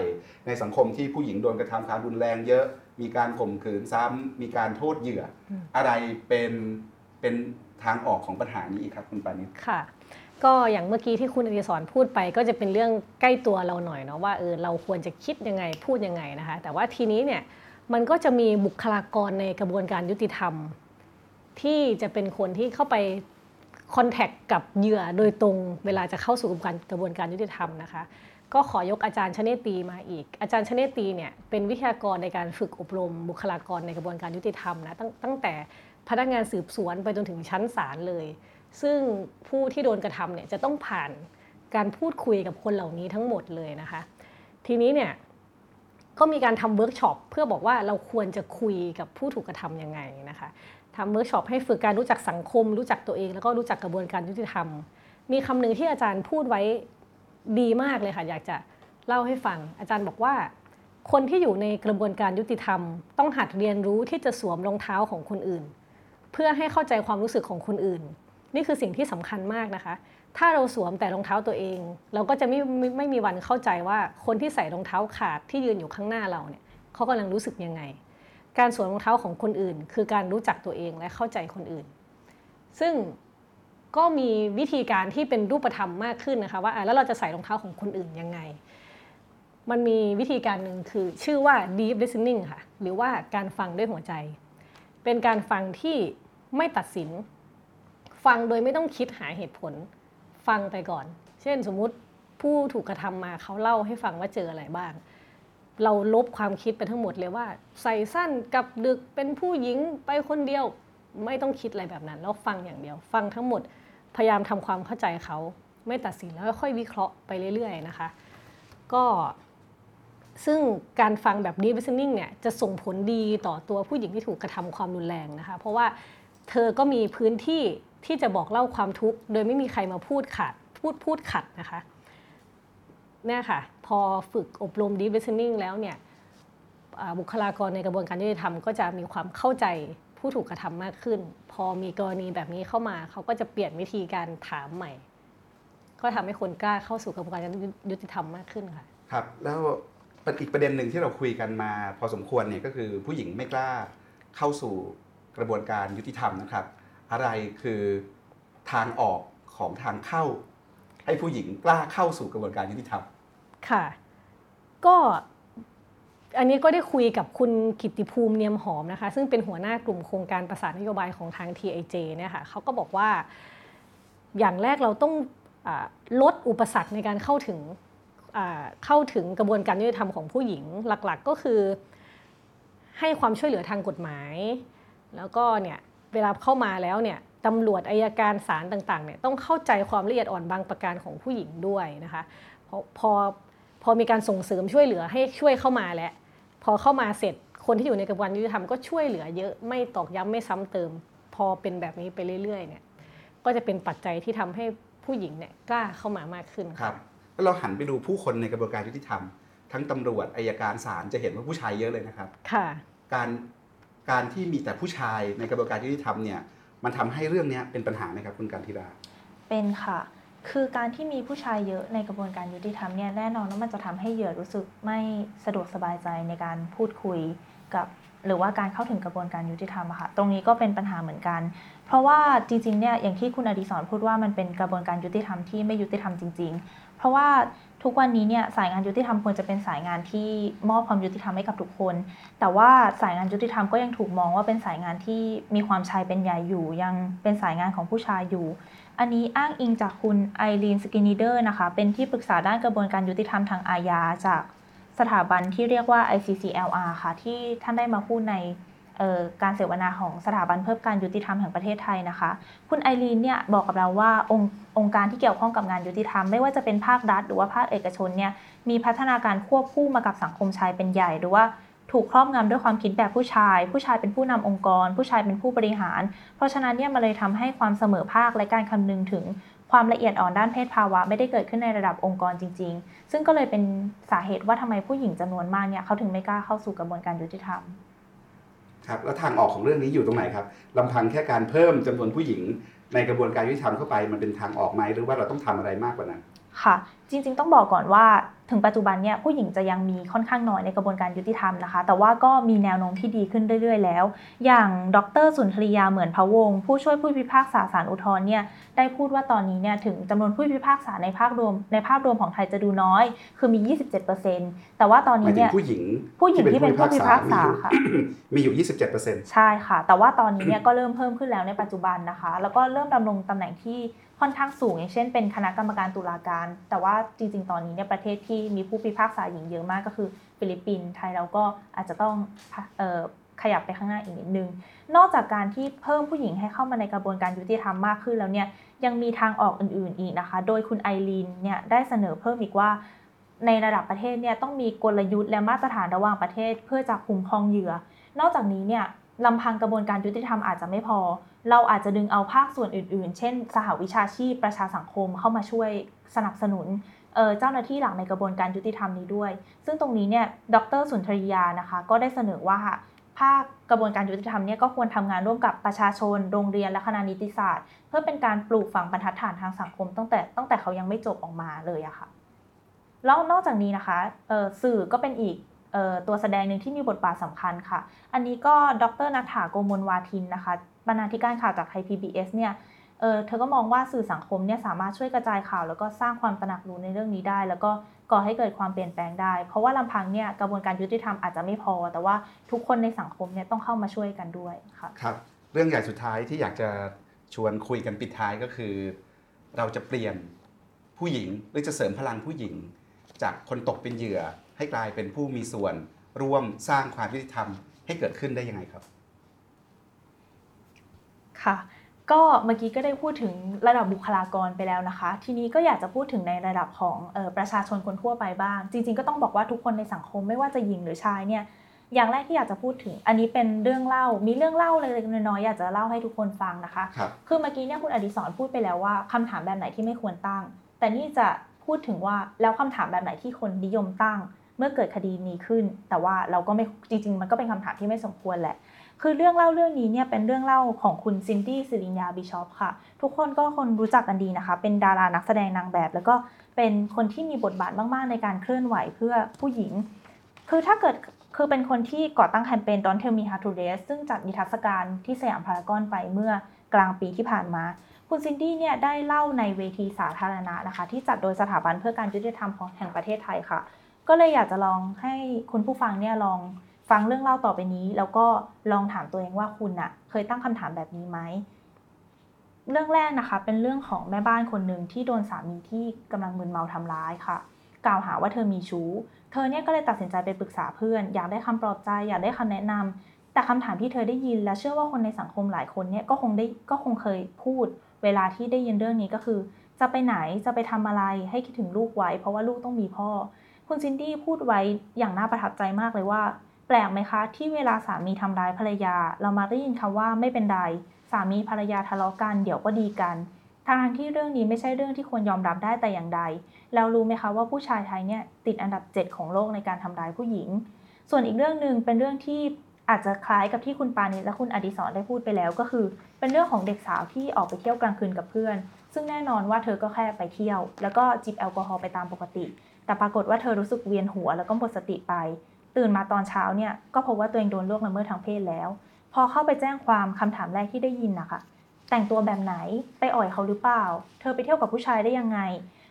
ในสังคมที่ผู้หญิงโดนกระทำความรุนแรงเยอะ มีการข่มขืนซ้ำมีการโทษเหยื่อออะไรเป็นเป็นทางออกของปัญหานี้อีกครับคุณปานิชค่ะ ก็อย่างเมื่อกี้ที่คุณอดิศรพูดไป ก็จะเป็นเรื่องใกล้ตัวเราหน่อยเนาะว่าเออเราควรจะคิดยังไงพูดยังไงนะคะ แต่ว่าทีนี้เนี่ย มันก็จะมีบุคลากรในกระบวนการยุติธรรม ที่จะเป็นคนที่เข้าไปคอนแทคกับเหยื่อโดยตรงเวลาจะเข้าสู่กระบวนการกระบวนการยุติธรรมนะคะ ก็ขอยกอาจารย์ชเนตีมาอีก อาจารย์ชเนตีเนี่ยเป็นวิทยากรในการฝึกอบรม บุคลากรในกระบวนการยุติธรรมนะตั้งตั้งแต่พนักงานสืบสวนไปจนถึงชั้นศาลเลย ซึ่งผู้ที่โดนกระทำเนี่ยจะต้องผ่านการพูดคุยกับคนเหล่านี้ทั้งหมดเลยนะคะ ทีนี้เนี่ย ก็มีการทำเวิร์กช็อปเพื่อบอกว่าเราควรจะคุยกับผู้ถูกกระทำยังไงนะคะทำเวิร์กช็อปให้ฝึกการรู้จักสังคม รู้จักตัวเอง แล้วก็รู้จักกระบวนการยุติธรรม มีคำหนึ่งที่อาจารย์พูดไว้ดีมากเลยค่ะ อยากจะเล่าให้ฟัง อาจารย์บอกว่า คนที่อยู่ในกระบวนการยุติธรรม ต้องหัดเรียนรู้ที่จะสวมรองเท้าของคนอื่น เพื่อให้เข้าใจความรู้สึกของคนอื่น นี่คือสิ่งที่สำคัญมากนะคะ ถ้าเราสวมแต่รองเท้าตัวเอง เราก็จะไม่ไม่ไม่มีวันเข้าใจว่าคนที่ใส่รองเท้าขาดที่ยืนอยู่ข้างหน้าเราเนี่ยเขากำลังรู้สึกยังไง การสวมรองเท้าของคนอื่น คือการรู้จักตัวเองและเข้าใจคนอื่น ซึ่งก็มีวิธีการที่เป็นรูปธรรมมากขึ้นนะคะว่าแล้วเราจะใส่รองเท้าของคนอื่นยังไง มันมีวิธีการหนึ่งคือชื่อว่า deep listening ค่ะ หรือว่าการฟังด้วยหัวใจ เป็นการฟังที่ไม่ตัดสิน ฟังโดยไม่ต้องคิดหาเหตุผล ฟังไปก่อน เช่นสมมุติผู้ถูกกระทำมาเขาเล่าให้ฟังว่าเจออะไรบ้าง เราลบความคิดไปทั้งหมดเลยว่า ใส่สั้นกับดึกเป็นผู้หญิงไปคนเดียวไม่ต้องคิดอะไรแบบนั้นแล้วฟังอย่างเดียว ฟังทั้งหมดพยายามทำความเข้าใจเขาไม่ตัดสินแล้วค่อยวิเคราะห์ไปเรื่อยๆนะคะ ก็ซึ่งการฟังแบบ deep listening เนี่ยจะส่งผลดีต่อตัวผู้หญิงที่ถูกกระทำความรุนแรงนะคะ เพราะว่าเธอก็มีพื้นที่ ที่จะบอกเล่าความทุกข์โดยไม่มีใครมาพูดขัดพูดพูดขัดนะคะเนี่ยค่ะพอฝึกอบรม deep listening แล้วเนี่ยบุคลากรในกระบวนการยุติธรรมก็จะมีความเข้าใจผู้ถูกกระทำมากขึ้น พอมีกรณีแบบนี้เข้ามาเขาก็จะเปลี่ยนวิธีการถามใหม่ ก็ทำให้คนกล้าเข้าสู่กระบวนการยุติธรรมมากขึ้นค่ะครับ แล้วอีกประเด็นหนึ่งที่เราคุยกันมาพอสมควรเนี่ยก็คือผู้หญิงไม่กล้าเข้าสู่กระบวนการยุติธรรมนะครับ อะไรคือทางออกของทางเข้า ให้ผู้หญิงกล้าเข้าสู่กระบวนการยุติธรรมค่ะ ก็อันนี้ก็ได้คุยกับคุณกิติภูมิเนียมหอมนะคะ ซึ่งเป็นหัวหน้ากลุ่มโครงการประสานนโยบายของทาง TIJ เนี่ยค่ะเขาก็บอกว่าอย่างแรกเราต้องอลดอุปสรรคในการเข้าถึงเข้าถึงกระบวนการยุติธรรมของผู้หญิงหลักๆก็คือ ให้ความช่วยเหลือทางกฎหมาย แล้วก็เนี่ย เวลาเข้ามาแล้วเนี่ยตำรวจอายการศาลต่างๆเนี่ยต้องเข้าใจความละเอียดอ่อนบางประการของผู้หญิงด้วยนะคะพอพอพอมีการส่งเสริมช่วยเหลือให้ช่วยเข้ามาแล้วพอเข้ามาเสร็จคนที่อยู่ในกระบวนการยุติธรรมก็ช่วยเหลือเยอะไม่ตอกย้ำไม่ซ้ำเติม พอเป็นแบบนี้ไปเรื่อยๆเนี่ยก็จะเป็นปัจจัยที่ทำให้ผู้หญิงเนี่ยกล้าเข้ามามากขึ้นครับแล้วเราหันไปดูผู้คนในกระบวนการยุติธรรม ทั้งตำรวจอายการศาลจะเห็นว่าผู้ชายเยอะเลยนะครับ ค่ะ การ การที่มีแต่ผู้ชายในกระบวนการยุติธรรมเนี่ยมันทำให้เรื่องนี้เป็นปัญหาไหมครับคุณการธิราเป็นค่ะ คือการที่มีผู้ชายเยอะในกระบวนการยุติธรรมเนี่ยแน่นอนว่ามันจะทำให้เหยื่อรู้สึกไม่สะดวกสบายใจในการพูดคุยกับหรือว่าการเข้าถึงกระบวนการยุติธรรมค่ะ ตรงนี้ก็เป็นปัญหาเหมือนกัน เพราะว่าจริงๆเนี่ยอย่างที่คุณอดิศรพูดว่ามันเป็นกระบวนการยุติธรรมที่ไม่ยุติธรรมจริง ๆ เพราะว่า ทุกวันนี้เนี่ยสายงานยุติธรรมควรจะเป็นสายงานที่มอบความยุติธรรมให้กับทุกคน แต่ว่าสายงานยุติธรรมก็ยังถูกมองว่าเป็นสายงานที่มีความชายเป็นใหญ่อยู่ ยังเป็นสายงานของผู้ชายอยู่ อันนี้อ้างอิงจากคุณ Irene Skinnider นะคะ เป็นที่ปรึกษาด้านกระบวนการยุติธรรมทางอาญาจากสถาบันที่เรียกว่า ICCLR ค่ะ ที่ท่านได้มาพูดใน การเสวนาของสถาบันเพิ่มการยุติธรรมแห่งประเทศไทยนะคะ คุณไอรีนเนี่ยบอกกับเราว่าองค์องค์การที่เกี่ยวข้องกับงานยุติธรรมไม่ว่าจะเป็นภาครัฐหรือว่าภาคเอกชนเนี่ยมีพัฒนาการควบคู่มากับสังคมชายเป็นใหญ่หรือว่าถูกครอบงำด้วยความคิดแบบผู้ชาย ผู้ชายเป็นผู้นำองค์กร ผู้ชายเป็นผู้บริหาร เพราะฉะนั้นเนี่ยมันเลยทำให้ความเสมอภาคและการคำนึงถึงความละเอียดอ่อนด้านเพศภาวะไม่ได้เกิดขึ้นในระดับองค์กรจริง ๆ ซึ่งก็เลยเป็นสาเหตุว่าทำไมผู้หญิงจำนวนมากเนี่ยเขาถึงไม่กล้าเข้าสู่กระบวนการยุติธรรม ครับแล้วทางออกของเรื่องนี้อยู่ตรงไหนครับลำพังแค่การเพิ่มจำนวนผู้หญิงในกระบวนการยุติธรรมเข้าไปมันเป็นทางออกไหมหรือว่าเราต้องทำอะไรมากกว่านั้น ค่ะ จริง ๆ ต้องบอกก่อนว่าถึงปัจจุบันเนี่ยผู้หญิงจะยังมีค่อนข้างน้อยในกระบวนการยุติธรรมนะคะ แต่ว่าก็มีแนวโน้มที่ดีขึ้นเรื่อย ๆ แล้ว อย่างดรสุนทรียาเหมือนพะวง ผู้ช่วยผู้พิพากษาศาลอุทธรณ์เนี่ยได้พูดว่าตอนนี้เนี่ยถึงจำนวนผู้พิพากษาในภาครวม ในภาพรวมของไทยจะดูน้อย คือมี 27%แต่ว่าตอนนี้เนี่ยผู้หญิงผู้หญิงที่เป็นผู้พิพากษาค่ะมีอยู่ 27%ใช่ค่ะ แต่ว่าตอนนี้เนี่ยก็เริ่มเพิ่มขึ้นแล้วในปัจจุบันนะคะ แล้วก็เริ่มดำรงตำแหน่งที่ ค่อนข้างสูง อย่างเช่นเป็นคณะกรรมการตุลาการ แต่ว่าจริง ๆ ตอนนี้เนี่ยประเทศที่มีผู้พิพากษาหญิงเยอะมากก็คือฟิลิปปินส์ไทยเราก็อาจจะต้องขยับไปข้างหน้าอีกนิดนึง นอกจากการที่เพิ่มผู้หญิงให้เข้ามาในกระบวนการยุติธรรมมากขึ้นแล้วเนี่ยยังมีทางออกอื่นๆอีกนะคะ โดยคุณไอรีนเนี่ยได้เสนอเพิ่มอีกว่า ในระดับประเทศเนี่ยต้องมีกลยุทธ์และมาตรฐานระหว่างประเทศ เพื่อจะคุ้มครองเหยื่อ นอกจากนี้เนี่ย ลำพังกระบวนการยุติธรรมอาจจะไม่พอ เราอาจจะดึงเอาภาคส่วนอื่น ๆ เช่น สหวิชาชีพประชาสังคมเข้ามาช่วยสนับสนุนเจ้าหน้าที่หลักในกระบวนการยุติธรรมนี้ด้วย ซึ่งตรงนี้เนี่ย ดรสุนทรียานะคะ ก็ได้เสนอว่าภาคกระบวนการยุติธรรมเนี่ยก็ควรทำงานร่วมกับประชาชน โรงเรียน และคณะนิติศาสตร์ เพื่อเป็นการปลูกฝังบรรทัดฐานทางสังคม ตั้งแต่ตั้งแต่เขายังไม่จบออกมาเลยอะค่ะแล้วนอกจากนี้นะคะสื่อก็เป็นอีก ตัวแสดงหนึ่งที่มีบทบาทสำคัญค่ะ อันนี้ก็ดรนัฐาโกมลวาทินนะคะบรรณาธิการข่าวจากไทย PBS เนี่ยเเธอก็มองว่าสื่อสังคมเนี่ยสามารถช่วยกระจายข่าว แล้วก็สร้างความตระหนักรู้ในเรื่องนี้ได้ แล้วก็ก่อให้เกิดความเปลี่ยนแปลงได้ เพราะว่าลำพังเนี่ยกระบวนการยุติธรรมอาจจะไม่พอ แต่ว่าทุกคนในสังคมเนี่ยต้องเข้ามาช่วยกันด้วยค่ะครับ เรื่องใหญ่สุดท้ายที่อยากจะชวนคุยกันปิดท้ายก็คือ เราจะเปลี่ยนผู้หญิงหรือจะเสริมพลังผู้หญิง จากคนตกเป็นเหยื่อ ให้กลายเป็นผู้มีส่วนร่วมสร้างความยุติธรรมให้เกิดขึ้นได้ยังไงครับ ค่ะ ก็เมื่อกี้ก็ได้พูดถึงระดับบุคลากรไปแล้วนะคะ ทีนี้ก็อยากจะพูดถึงในระดับของออประชาชนคนทั่วไปบ้าง จริง ๆ ก็ต้องบอกว่าทุกคนในสังคมไม่ว่าจะหญิงหรือชายเนี่ยอย่างแรกที่อยากจะพูดถึง อันนี้เป็นเรื่องเล่า มีเรื่องเล่าเล็กๆน้อยๆอยากจะเล่าให้ทุกคนฟังนะคะคคือเมื่อกี้เนี่ยคุณอดิศรพูดไปแล้วว่าคำถามแบบไหนที่ไม่ควรตั้ง แต่นี่จะพูดถึงว่าแล้วคำถามแบบไหนที่คนนิยมตั้ง เมื่อเกิดคดีนี้ขึ้น แต่ว่าเราก็ไม่จริงๆ มันก็เป็นคำถามที่ไม่สมควรแหละ คือเรื่องเล่าเรื่องนี้เนี่ยเป็นเรื่องเล่าของคุณซินดี้สิริญญาบิชอปค่ะ ทุกคนก็คนรู้จักกันดีนะคะ เป็นดารานักแสดงนางแบบ แล้วก็เป็นคนที่มีบทบาทมากๆ ในการเคลื่อนไหวเพื่อผู้หญิง คือถ้าเกิดคือเป็นคนที่ก่อตั้งแคมเปญ Don't Tell Me How to Dress ซึ่งจัดนิทรรศการที่สยามพารากอนไปเมื่อกลางปีที่ผ่านมา คุณซินดี้เนี่ยได้เล่าในเวทีสาธารณะนะคะ ที่จัดโดยสถาบันเพื่อการยุติธรรมของแห่งประเทศไทยค่ะ ก็เลยอยากจะลองให้คุณผู้ฟังเนี่ยลองฟังเรื่องเล่าต่อไปนี้ แล้วก็ลองถามตัวเองว่าคุณอะเคยตั้งคำถามแบบนี้ไหมเรื่องแรกนะคะเป็นเรื่องของแม่บ้านคนหนึ่งที่โดนสามีที่กำลังมึนเมาทำร้ายค่ะ กล่าวหาว่าเธอมีชู้ เธอเนี่ยก็เลยตัดสินใจไปปรึกษาเพื่อน อยากได้คำปลอบใจ อยากได้คำแนะนำแต่คำถามที่เธอได้ยิน และเชื่อว่าคนในสังคมหลายคนเนี่ยก็คงได้ก็คงเคยพูด เวลาที่ได้ยินเรื่องนี้ก็คือ จะไปไหนจะไปทำอะไรให้คิดถึงลูกไว้ เพราะว่าลูกต้องมีพ่อ คุณซินดี้พูดไว้อย่างน่าประทับใจมากเลยว่า แปลกไหมคะ ที่เวลาสามีทำร้ายภรรยา เรามาได้ยินคำว่าไม่เป็นไรสามีภรรยาทะเลาะกันเดี๋ยวก็ดีกันทางที่เรื่องนี้ไม่ใช่เรื่องที่ควรยอมรับได้แต่อย่างใด เรารู้ไหมคะว่าผู้ชายไทยเนี่ยติดอันดับ 7 ของโลกในการทำร้ายผู้หญิง ส่วนอีกเรื่องหนึ่งเป็นเรื่องที่อาจจะคล้ายกับที่คุณปานิชและคุณอดิศรได้พูดไปแล้วก็คือ เป็นเรื่องของเด็กสาวที่ออกไปเที่ยวกลางคืนกับเพื่อน ซึ่งแน่นอนว่าเธอก็แค่ไปเที่ยว แล้วก็จิบแอลกอฮอล์ไปตามปกติ แต่ปรากฏว่าเธอรู้สึกเวียนหัวแล้วก็หมดสติไป ตื่นมาตอนเช้าเนี่ยก็พบว่าตัวเองโดนล่วงละเมิดทางเพศแล้ว พอเข้าไปแจ้งความคำถามแรกที่ได้ยินนะคะแต่งตัวแบบไหนไปอ่อยเขาหรือเปล่า เธอไปเที่ยวกับผู้ชายได้ยังไง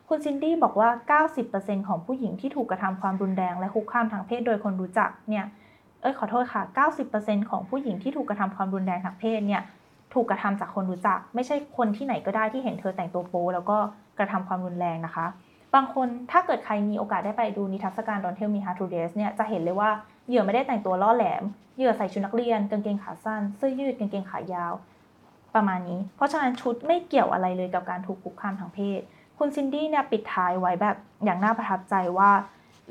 คุณซินดี้บอกว่า 90%ของผู้หญิงที่ถูกกระทำความรุนแรงและคุกคามทางเพศโดยคนรู้จักเนี่ยเอ้ยขอโทษค่ะ 90%ของผู้หญิงที่ถูกกระทำความรุนแรงทางเพศเนี่ยถูกกระทำจากคนรู้จัก ไม่ใช่คนที่ไหนก็ได้ที่เห็นเธอแต่งตัวโป๊แล้วก็กระทำความรุนแรงนะคะ บางคนถ้าเกิดใครมีโอกาสได้ไปดูนิทรรศการ Don't Tell Me How to Dress เนี่ยจะเห็นเลยว่าเหยื่อไม่ได้แต่งตัวล่อแหลม เหยื่อใส่ชุดนักเรียนกางเกงขาสั้นเสื้อยืดกางเกงขายาว ประมาณนี้ เพราะฉะนั้นชุดไม่เกี่ยวอะไรเลยกับการถูกคุกคามทางเพศ คุณซินดี้เนี่ยปิดท้ายไว้แบบอย่างน่าประทับใจว่า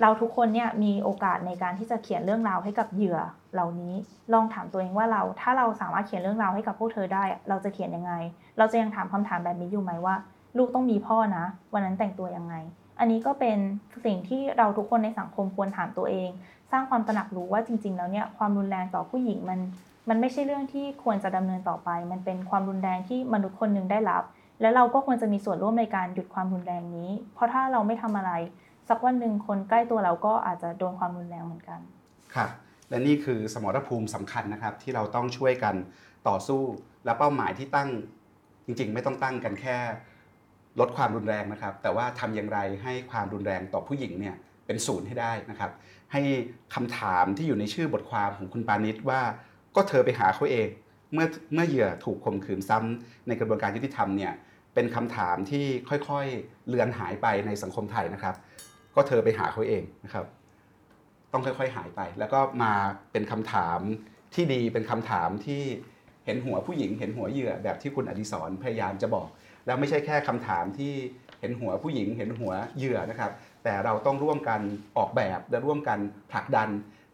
เราทุกคนเนี่ยมีโอกาสในการที่จะเขียนเรื่องราวให้กับเหยื่อเหล่านี้ ลองถามตัวเองว่าเราถ้าเราสามารถเขียนเรื่องราวให้กับพวกเธอได้ เราจะเขียนยังไง เราจะยังถามคำถามแบบนี้อยู่ไหมว่า ลูกต้องมีพ่อนะ วันนั้นแต่งตัวยังไง อันนี้ก็เป็นสิ่งที่เราทุกคนในสังคมควรถามตัวเอง สร้างความตระหนักรู้ว่าจริง ๆ แล้วเนี่ยความรุนแรงต่อผู้หญิงมัน มันไม่ใช่เรื่องที่ควรจะดำเนินต่อไป มันเป็นความรุนแรงที่มนุษย์คนหนึ่งได้รับ และเราก็ควรจะมีส่วนร่วมในการหยุดความรุนแรงนี้ เพราะถ้าเราไม่ทำอะไร สักวันหนึ่งคนใกล้ตัวเราก็อาจจะโดนความรุนแรงเหมือนกันครับและนี่คือสมรภูมิสำคัญนะครับ ที่เราต้องช่วยกันต่อสู้และเป้าหมายที่ตั้งจริง ๆ ไม่ต้องตั้งกันแค่ ลดความรุนแรงนะครับ แต่ว่าทำอย่างไรให้ความรุนแรงต่อผู้หญิงเนี่ยเป็นศูนย์ให้ได้นะครับ ให้คำถามที่อยู่ในชื่อบทความของคุณปานิชว่า ก็เธอไปหาเขาเอง เมื่อเมื่อเหยื่อถูกข่มขืนซ้ำในกระบวนการยุติธรรมเนี่ยเป็นคำถามที่ค่อยๆเลือนหายไปในสังคมไทยนะครับ ก็เธอไปหาเขาเองนะครับ ต้องค่อยๆหายไป แล้วก็มาเป็นคำถามที่ดีเป็นคำถามที่เห็นหัวผู้หญิง เห็นหัวเหยื่อแบบที่คุณอดิศรพยายามจะบอก แล้วไม่ใช่แค่คำถามที่เห็นหัวผู้หญิง เห็นหัวเหยื่อนะครับ แต่เราต้องร่วมกันออกแบบและร่วมกันผลักดัน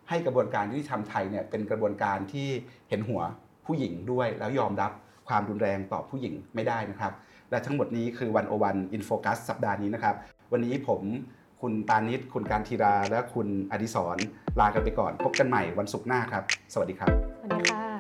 ให้กระบวนการยุติธรรมไทยเนี่ยเป็นกระบวนการที่เห็นหัวผู้หญิงด้วย แล้วยอมรับความรุนแรงต่อผู้หญิงไม่ได้นะครับ และทั้งหมดนี้คือวันโอวันอินโฟกัสสัปดาห์นี้นะครับ วันนี้ผมคุณปานิชคุณการทีรา และคุณอดิศรลากันไปก่อน พบกันใหม่วันศุกร์หน้าครับ สวัสดีครับ สวัสดีค่ะ